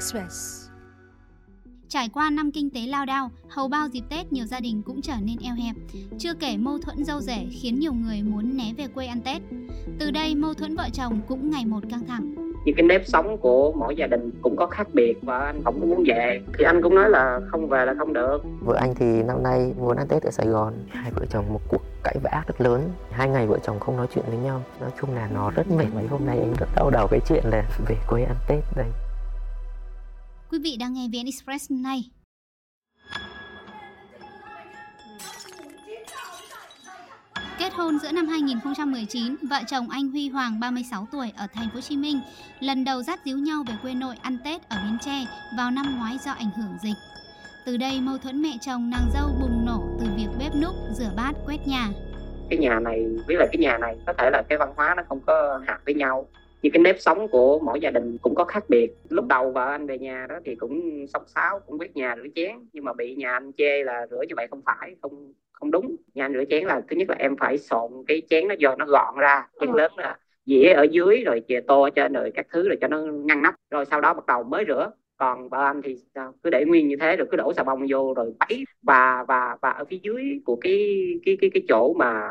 Express. Trải qua năm kinh tế lao đao, hầu bao dịp Tết nhiều gia đình cũng trở nên eo hẹp. Chưa kể mâu thuẫn dâu rể khiến nhiều người muốn né về quê ăn Tết. Từ đây mâu thuẫn vợ chồng cũng ngày một căng thẳng. những cái nếp sống của mỗi gia đình cũng có khác biệt và anh không muốn về thì anh cũng nói là không về là không được Vợ anh thì năm nay muốn ăn Tết ở Sài Gòn Hai vợ chồng một cuộc cãi vã rất lớn Hai ngày vợ chồng không nói chuyện với nhau Nói chung là nó rất mệt Mấy hôm nay anh rất đau đầu cái chuyện là về quê ăn Tết đây Quý vị đang nghe VN Express nay. Kết hôn giữa năm 2019, vợ chồng anh Huy Hoàng 36 tuổi ở thành phố Hồ Chí Minh lần đầu dắt díu nhau về quê nội ăn Tết ở Bến Tre vào năm ngoái do ảnh hưởng dịch. Từ đây mâu thuẫn mẹ chồng nàng dâu bùng nổ từ việc bếp núc, rửa bát, quét nhà. cái nhà này với lại cái nhà này có thể là cái văn hóa nó không có hạt với nhau như cái nếp sống của mỗi gia đình cũng có khác biệt. Lúc đầu vợ anh về nhà đó thì cũng song sáo cũng quét nhà rửa chén. Nhưng mà bị nhà anh chê là rửa như vậy không phải không không đúng. Nhà anh rửa chén là thứ nhất là em phải xộn cái chén nó do nó gọn ra chén lớn là dĩa ở dưới rồi chè tô ở trên rồi các thứ rồi cho nó ngăn nắp. Rồi sau đó bắt đầu mới rửa. Còn vợ anh thì cứ để nguyên như thế rồi cứ đổ xà bông vô rồi bấy và và và ở phía dưới của cái cái cái cái chỗ mà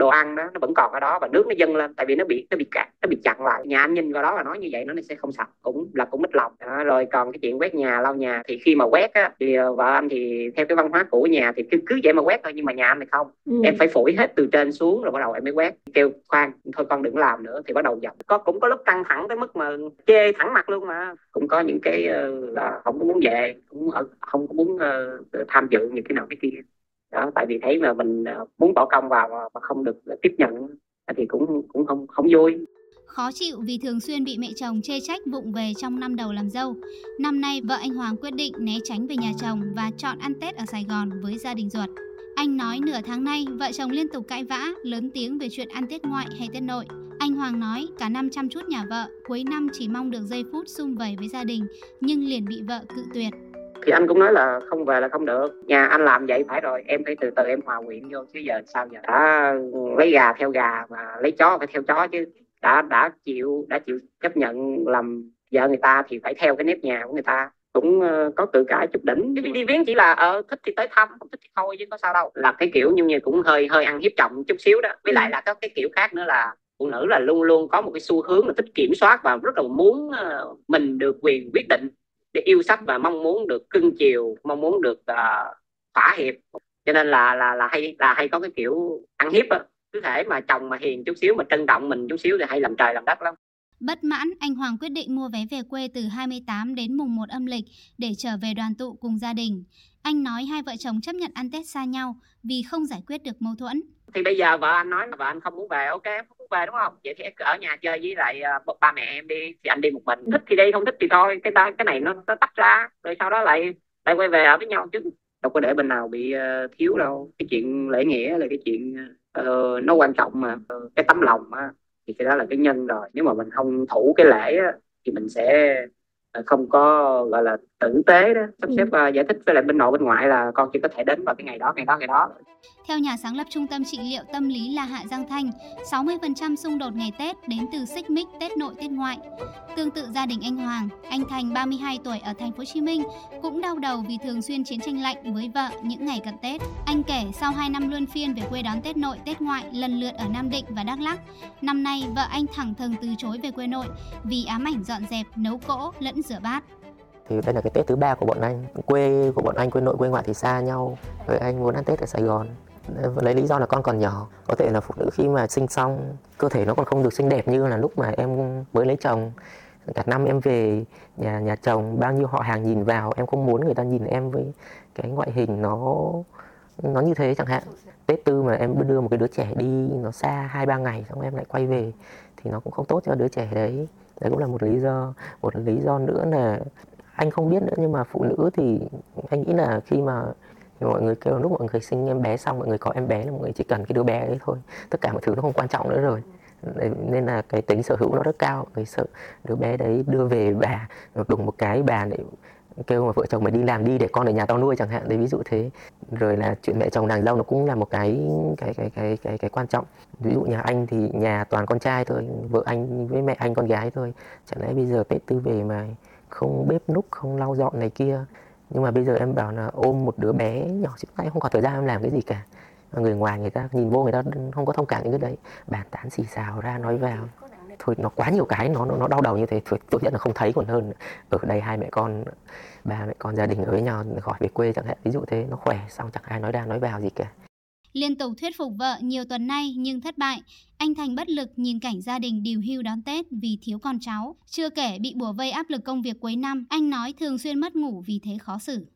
đồ ăn đó nó vẫn còn ở đó và nước nó dâng lên tại vì nó bị nó bị cạn nó bị chặn lại. Nhà anh nhìn vào đó và nói như vậy nó sẽ không sạch cũng là cũng mít lòng. Đó, rồi còn cái chuyện quét nhà lau nhà thì khi mà quét á thì ờ, vợ anh thì theo cái văn hóa của nhà thì cứ cứ vậy mà quét thôi nhưng mà nhà anh thì không. Em phải phủi hết từ trên xuống rồi bắt đầu em mới quét. Kêu khoan thôi con đừng làm nữa. Thì bắt đầu dập có cũng có lúc căng thẳng tới mức mà chê thẳng mặt luôn mà. Cũng có những cái ờ, là không có muốn về cũng ở- không có muốn ờ, tham dự những cái nào cái kia đó tại vì thấy mà mình ờ, muốn bỏ công vào mà, mà không được tiếp nhận thì cũng cũng không không vui Khó chịu vì thường xuyên bị mẹ chồng chê trách vụng về trong năm đầu làm dâu. Năm nay, vợ anh Hoàng quyết định né tránh về nhà chồng và chọn ăn Tết ở Sài Gòn với gia đình ruột. Anh nói nửa tháng nay, vợ chồng liên tục cãi vã, lớn tiếng về chuyện ăn Tết ngoại hay Tết nội. Anh Hoàng nói cả năm chăm chút nhà vợ, cuối năm chỉ mong được giây phút sum vầy với gia đình, nhưng liền bị vợ cự tuyệt thì anh cũng nói là không về là không được. Nhà anh làm vậy phải rồi em phải từ từ em hòa quyện vô chứ giờ sao giờ? Đã lấy gà theo gà mà lấy chó phải theo chó chứ. Đã đã chịu đã chịu chấp nhận làm vợ người ta thì phải theo cái nếp nhà của người ta. Cũng ờ, có cự cãi chút đỉnh. Đi, đi viếng chỉ là ờ thích thì tới thăm không thích thì thôi chứ có sao đâu. Là cái kiểu như như cũng hơi hơi ăn hiếp trọng chút xíu đó. Với lại là có cái kiểu khác nữa là phụ nữ là luôn luôn có một cái xu hướng là thích kiểm soát và rất là muốn uh, mình được quyền quyết định để yêu sách và mong muốn được cưng chiều mong muốn được uh, thỏa hiệp cho nên là là là hay là hay có cái kiểu ăn hiếp á cứ thể mà chồng mà hiền chút xíu mà trân trọng mình chút xíu thì hay làm trời làm đất lắm Bất mãn, anh Hoàng quyết định mua vé về quê từ 28 đến mùng 1 âm lịch để trở về đoàn tụ cùng gia đình. Anh nói hai vợ chồng chấp nhận ăn Tết xa nhau vì không giải quyết được mâu thuẫn. thì bây giờ vợ anh nói là vợ anh không muốn về ok về đúng không? Vậy thì em cứ ở nhà chơi với lại ờ, ba mẹ em đi thì anh đi một mình. Thích thì đi không thích thì thôi. Cái ta cái này nó, nó tách ra. Rồi sau đó lại lại quay về ở với nhau chứ đâu có để bên nào bị uh, thiếu đâu. Cái chuyện lễ nghĩa là cái chuyện uh, nó quan trọng mà ờ, cái tấm lòng á thì cái đó là cái nhân rồi. Nếu mà mình không thủ cái lễ á, thì mình sẽ không có gọi là tử tế đó sắp xếp ờ, giải thích với lại bên nội bên ngoại là con chỉ có thể đến vào cái ngày đó ngày đó ngày đó Theo nhà sáng lập trung tâm trị liệu tâm lý là Hạ Giang Thanh, 60% xung đột ngày Tết đến từ xích mích Tết nội Tết ngoại. Tương tự gia đình anh Hoàng, anh Thành 32 tuổi ở thành phố Hồ Chí Minh cũng đau đầu vì thường xuyên chiến tranh lạnh với vợ những ngày cận Tết. Anh kể sau 2 năm luân phiên về quê đón Tết nội Tết ngoại lần lượt ở Nam Định và Đắk Lắk, năm nay vợ anh thẳng thừng từ chối về quê nội vì ám ảnh dọn dẹp, nấu cỗ lẫn rửa bát. Thì đây là cái Tết thứ ba của bọn anh. Quê của bọn anh, quê nội, quê ngoại thì xa nhau. Rồi anh muốn ăn Tết ở Sài Gòn. Lấy lý do là con còn nhỏ. Có thể là phụ nữ khi mà sinh xong cơ thể nó còn không được xinh đẹp như là lúc mà em mới lấy chồng. Cả năm em về nhà nhà chồng bao nhiêu họ hàng nhìn vào em không muốn người ta nhìn em với cái ngoại hình nó nó như thế chẳng hạn. Tết tư mà em đưa một cái đứa trẻ đi nó xa hai ba ngày xong em lại quay về thì nó cũng không tốt cho đứa trẻ đấy đấy cũng là một lý do, một lý do nữa là anh không biết nữa, nhưng mà phụ nữ thì anh nghĩ là khi mà mọi người kêu, lúc mọi người sinh em bé xong, mọi người có em bé là mọi người chỉ cần cái đứa bé đấy thôi. Tất cả mọi thứ nó không quan trọng nữa rồi. Nên là cái tính sở hữu nó rất cao. Người sợ đứa bé đấy đưa về bà, đùng một cái bà lại kêu mà vợ chồng mày đi làm đi để con ở nhà tao nuôi chẳng hạn, đấy, ví dụ thế. Rồi là chuyện mẹ chồng nàng dâu nó cũng là một cái cái cái cái cái cái quan trọng. Ví dụ nhà anh thì nhà toàn con trai thôi, vợ anh với mẹ anh con gái thôi. Chẳng lẽ bây giờ tết tư về mà không bếp núc, không lau dọn này kia? Nhưng mà bây giờ em bảo là ôm một đứa bé nhỏ xíu tay không có thời gian em làm cái gì cả. Người ngoài người ta nhìn vô người ta không có thông cảm những cái đấy. Bàn tán xì xào ra, nói vào thôi nó quá nhiều cái nó nó đau đầu như thế thôi tốt nhất là không thấy còn hơn ở đây hai mẹ con ba mẹ con gia đình ở với nhau khỏi về quê chẳng hạn ví dụ thế nó khỏe xong chẳng ai nói ra nói vào gì cả Liên tục thuyết phục vợ nhiều tuần nay nhưng thất bại, anh Thành bất lực nhìn cảnh gia đình điều hưu đón Tết vì thiếu con cháu. Chưa kể bị bùa vây áp lực công việc cuối năm, anh nói thường xuyên mất ngủ vì thế khó xử.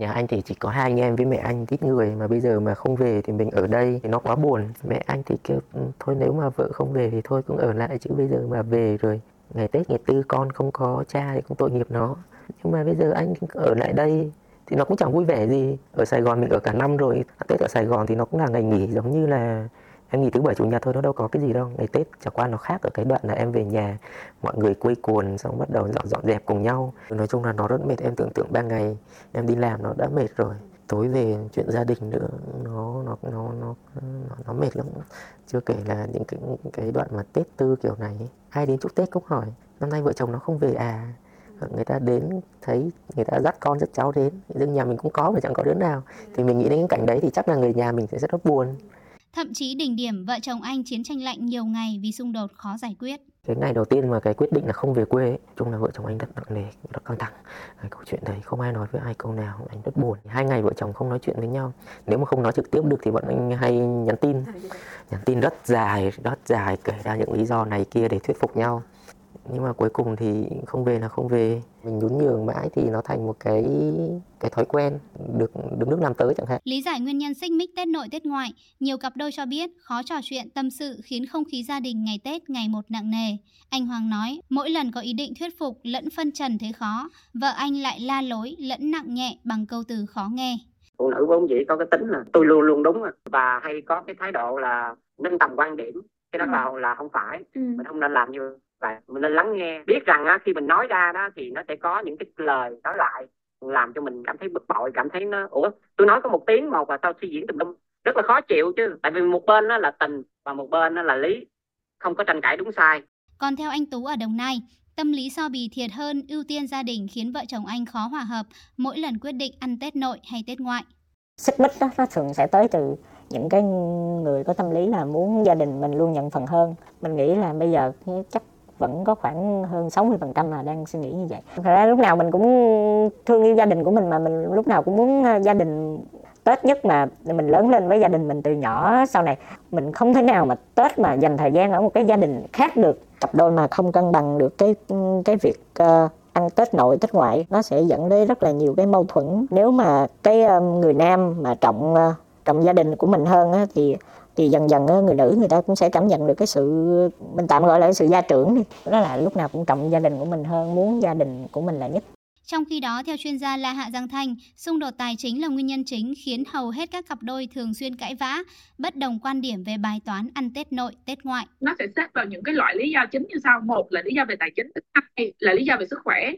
Nhà anh thì chỉ có hai anh em với mẹ anh, ít người mà bây giờ mà không về thì mình ở đây thì nó quá buồn. Mẹ anh thì kêu ừ, thôi nếu mà vợ không về thì thôi cũng ở lại chứ bây giờ mà về rồi ngày Tết, ngày Tư con không có, cha thì cũng tội nghiệp nó. Nhưng mà bây giờ anh ở lại đây thì nó cũng chẳng vui vẻ gì ở Sài Gòn mình ở cả năm rồi, Tết ở Sài Gòn thì nó cũng là ngày nghỉ giống như là em nghỉ thứ bảy chủ nhật thôi nó đâu có cái gì đâu. Ngày Tết chẳng qua nó khác ở cái đoạn là em về nhà mọi người quây cuồn xong bắt đầu dọn dọn dẹp cùng nhau. Nói chung là nó rất mệt em tưởng tượng ba ngày em đi làm nó đã mệt rồi. Tối về chuyện gia đình nữa nó nó nó nó nó, nó mệt lắm. Chưa kể là những cái cái đoạn mà Tết tư kiểu này ai đến chúc Tết cũng hỏi năm nay vợ chồng nó không về à? Người ta đến thấy người ta dắt con dắt cháu đến. Riêng nhà mình cũng có mà chẳng có đứa nào. Thì mình nghĩ đến cái cảnh đấy thì chắc là người nhà mình sẽ rất là buồn. Thậm chí đỉnh điểm vợ chồng anh chiến tranh lạnh nhiều ngày vì xung đột khó giải quyết. Cái ngày đầu tiên mà cái quyết định là không về quê ấy, chung là vợ chồng anh rất nặng nề, rất căng thẳng. Cái câu chuyện đấy không ai nói với ai câu nào, anh rất buồn. Hai ngày vợ chồng không nói chuyện với nhau. Nếu mà không nói trực tiếp được thì bọn anh hay nhắn tin. Nhắn tin rất dài, rất dài kể ra những lý do này kia để thuyết phục nhau nhưng mà cuối cùng thì không về là không về. Mình nhún nhường mãi thì nó thành một cái cái thói quen được đứng nước làm tới chẳng hạn. Lý giải nguyên nhân xích mích tết nội tết ngoại. Nhiều cặp đôi cho biết khó trò chuyện tâm sự khiến không khí gia đình ngày tết ngày một nặng nề. Anh hoàng nói mỗi lần có ý định thuyết phục lẫn phân trần thế khó vợ anh lại la lối lẫn nặng nhẹ bằng câu từ khó nghe. Phụ nữ vốn dĩ có cái tính là tôi luôn luôn đúng và hay có cái thái độ là nâng tầm quan điểm cái đó ừ. là là không phải ừ. mình không nên làm như và mình nên lắng nghe. Biết rằng á, khi mình nói ra đó thì nó sẽ có những cái lời nói lại làm cho mình cảm thấy bực bội cảm thấy nó ủa tôi nói có một tiếng một và sao suy diễn tùm lum. Rất là khó chịu chứ tại vì một bên đó là tình và một bên đó là lý không có tranh cãi đúng sai. Còn theo anh Tú ở Đồng Nai tâm lý so bì thiệt hơn ưu tiên gia đình khiến vợ chồng anh khó hòa hợp mỗi lần quyết định ăn Tết nội hay Tết ngoại. Xích mích đó nó thường sẽ tới từ những cái người có tâm lý là muốn gia đình mình luôn nhận phần hơn. Mình nghĩ là bây giờ chắc vẫn có khoảng hơn 60% là đang suy nghĩ như vậy. Thật ra lúc nào mình cũng thương yêu gia đình của mình mà mình lúc nào cũng muốn gia đình Tết nhất mà mình lớn lên với gia đình mình từ nhỏ sau này mình không thể nào mà Tết mà dành thời gian ở một cái gia đình khác được cặp đôi mà không cân bằng được cái cái việc uh, ăn Tết nội Tết ngoại nó sẽ dẫn đến rất là nhiều cái mâu thuẫn nếu mà cái um, người nam mà trọng uh, trọng gia đình của mình hơn á, thì thì dần dần người nữ người ta cũng sẽ cảm nhận được cái sự mình tạm gọi là sự gia trưởng đi đó là lúc nào cũng trọng gia đình của mình hơn muốn gia đình của mình là nhất trong khi đó, theo chuyên gia La Hạ Giang Thanh, xung đột tài chính là nguyên nhân chính khiến hầu hết các cặp đôi thường xuyên cãi vã, bất đồng quan điểm về bài toán ăn Tết nội, Tết ngoại. Nó sẽ xếp vào những cái loại lý do chính như sau. Một là lý do về tài chính, thứ hai là lý do về sức khỏe,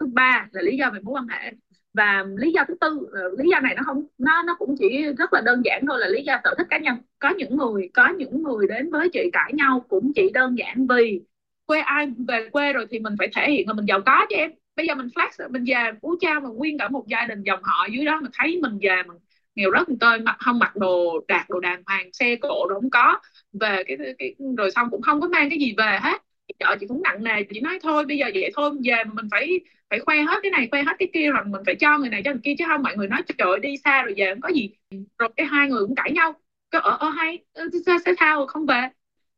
thứ ba là lý do về mối quan hệ và lý do thứ tư ờ, lý do này nó không nó nó cũng chỉ rất là đơn giản thôi là lý do sở thích cá nhân. Có những người có những người đến với chị cãi nhau cũng chỉ đơn giản vì quê ai về quê rồi thì mình phải thể hiện là mình giàu có chứ em. Bây giờ mình flex mình về phú cha mà nguyên cả một gia đình dòng họ dưới đó mà thấy mình về mình nghèo rất tơi mặc không mặc đồ đạt đồ đàng hoàng xe cộ đâu không có. Về cái, cái rồi xong cũng không có mang cái gì về hết chợ chị cũng nặng nề chị nói thôi bây giờ vậy thôi về mình phải phải khoe hết cái này khoe hết cái kia rằng mình phải cho người này cho người kia chứ không mọi người nói trời đi xa rồi về không có gì. Rồi cái hai người cũng cãi nhau cái ở ở hay sao sẽ sao không về?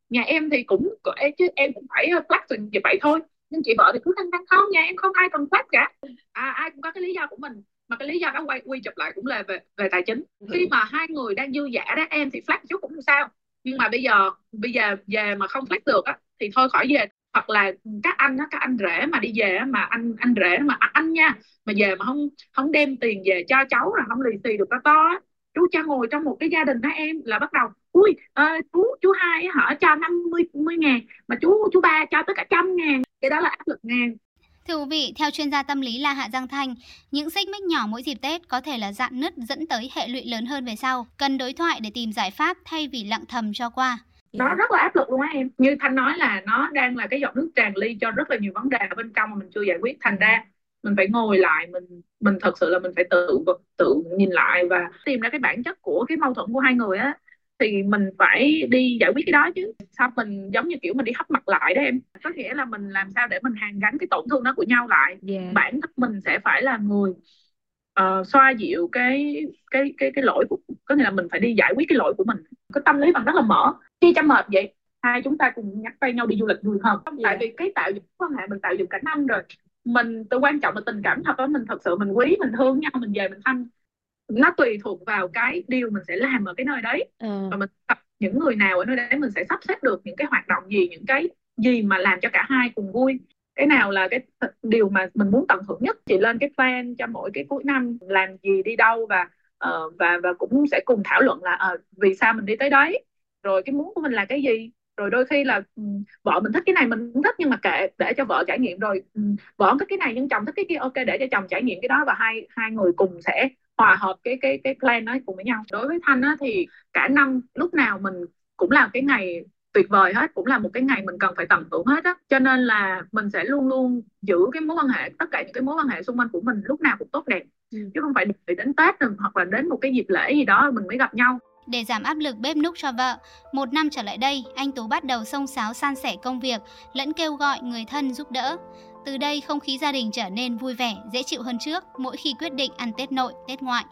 Nhà em thì cũng chứ em cũng phải flex như vậy thôi nhưng chị vợ thì cứ thăng thăng không nhà em không ai cần flex cả. À, ai cũng có cái lý do của mình mà cái lý do đó quay quy chụp lại cũng là về về tài chính. Khi mà hai người đang dư giả đó em thì flex chút cũng sao nhưng mà bây giờ bây giờ về mà không flex được á thì thôi khỏi về. Hoặc là các anh á các anh rể mà đi về mà anh anh rể mà anh nha mà về mà không không đem tiền về cho cháu là không lì xì được to to á chú cho ngồi trong một cái gia đình đó em là bắt đầu ui uh, chú chú hai họ cho 50 mươi ngàn mà chú chú ba cho tất cả trăm ngàn. Cái đó là áp lực ngàn Thưa quý vị, theo chuyên gia tâm lý là Hạ Giang Thanh, những xích mích nhỏ mỗi dịp Tết có thể là dạn nứt dẫn tới hệ lụy lớn hơn về sau. Cần đối thoại để tìm giải pháp thay vì lặng thầm cho qua. nó rất là áp lực luôn á em như thanh nói là nó đang là cái giọt nước tràn ly cho rất là nhiều vấn đề ở bên trong mà mình chưa giải quyết thành ra mình phải ngồi lại mình mình thật sự là mình phải tự tự nhìn lại và tìm ra cái bản chất của cái mâu thuẫn của hai người á thì mình phải đi giải quyết cái đó chứ. Sao mình giống như kiểu mình đi hấp mặt lại đó em? Có nghĩa là mình làm sao để mình hàn gắn cái tổn thương đó của nhau lại? Dạ. bản thân mình sẽ phải là người ờ, xoa dịu cái cái cái cái lỗi của có nghĩa là mình phải đi giải quyết cái lỗi của mình. Cái tâm lý bằng rất là mở. Khi chăm mệt vậy hai chúng ta cùng nhắc tay nhau đi du lịch vui hơn Dạ. tại vì cái tạo dựng quan hệ mình tạo dựng cả năm rồi. Mình từ quan trọng là tình cảm thật đó mình thật sự mình quý mình thương nhau mình về mình thăm nó tùy thuộc vào cái điều mình sẽ làm ở cái nơi đấy. Ờ, và mình tập những người nào ở nơi đấy mình sẽ sắp xếp được những cái hoạt động gì những cái gì mà làm cho cả hai cùng vui. Cái nào là cái điều mà mình muốn tận hưởng nhất? Chị lên cái plan cho mỗi cái cuối năm làm gì đi đâu và ờ, và và cũng sẽ cùng thảo luận là ờ, vì sao mình đi tới đấy? Rồi cái muốn của mình là cái gì? Rồi đôi khi là ừ, vợ mình thích cái này mình cũng thích nhưng mà kệ để cho vợ trải nghiệm. Rồi ừ, vợ không thích cái này nhưng chồng thích cái kia ok để cho chồng trải nghiệm cái đó và hai hai người cùng sẽ hòa hợp cái cái cái plan đó cùng với nhau đối với thanh á, thì cả năm lúc nào mình cũng là cái ngày tuyệt vời hết cũng là một cái ngày mình cần phải tận hưởng hết á cho nên là mình sẽ luôn luôn giữ cái mối quan hệ tất cả những cái mối quan hệ xung quanh của mình lúc nào cũng tốt đẹp Ừ. chứ không phải đợi đến tết rồi, hoặc là đến một cái dịp lễ gì đó mình mới gặp nhau Để giảm áp lực bếp núc cho vợ, một năm trở lại đây, anh Tú bắt đầu xông xáo san sẻ công việc, lẫn kêu gọi người thân giúp đỡ. Từ đây không khí gia đình trở nên vui vẻ, dễ chịu hơn trước mỗi khi quyết định ăn Tết nội, Tết ngoại.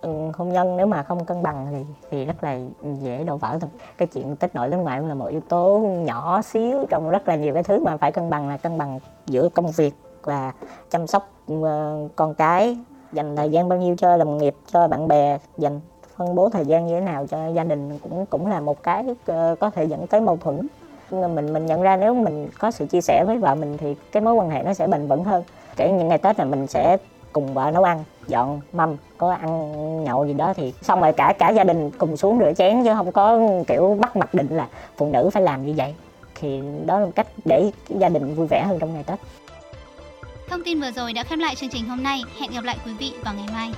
ừ, hôn nhân nếu mà không cân bằng thì thì rất là dễ đổ vỡ thôi cái chuyện Tết nội Tết ngoại là một yếu tố nhỏ xíu trong rất là nhiều cái thứ mà phải cân bằng là cân bằng giữa công việc và chăm sóc ờ, con cái dành thời gian bao nhiêu cho đồng nghiệp cho bạn bè dành phân bố thời gian như thế nào cho gia đình cũng cũng là một cái ờ, có thể dẫn tới mâu thuẫn mình mình nhận ra nếu mình có sự chia sẻ với vợ mình thì cái mối quan hệ nó sẽ bền vững hơn kể những ngày tết là mình sẽ cùng vợ nấu ăn, dọn mâm, có ăn nhậu gì đó thì xong rồi cả cả gia đình cùng xuống rửa chén chứ không có, kiểu, bắt mặc định là phụ nữ phải làm như vậy thì đó là một cách để gia đình vui vẻ hơn trong ngày tết Thông tin vừa rồi đã khép lại chương trình hôm nay. Hẹn gặp lại quý vị vào ngày mai.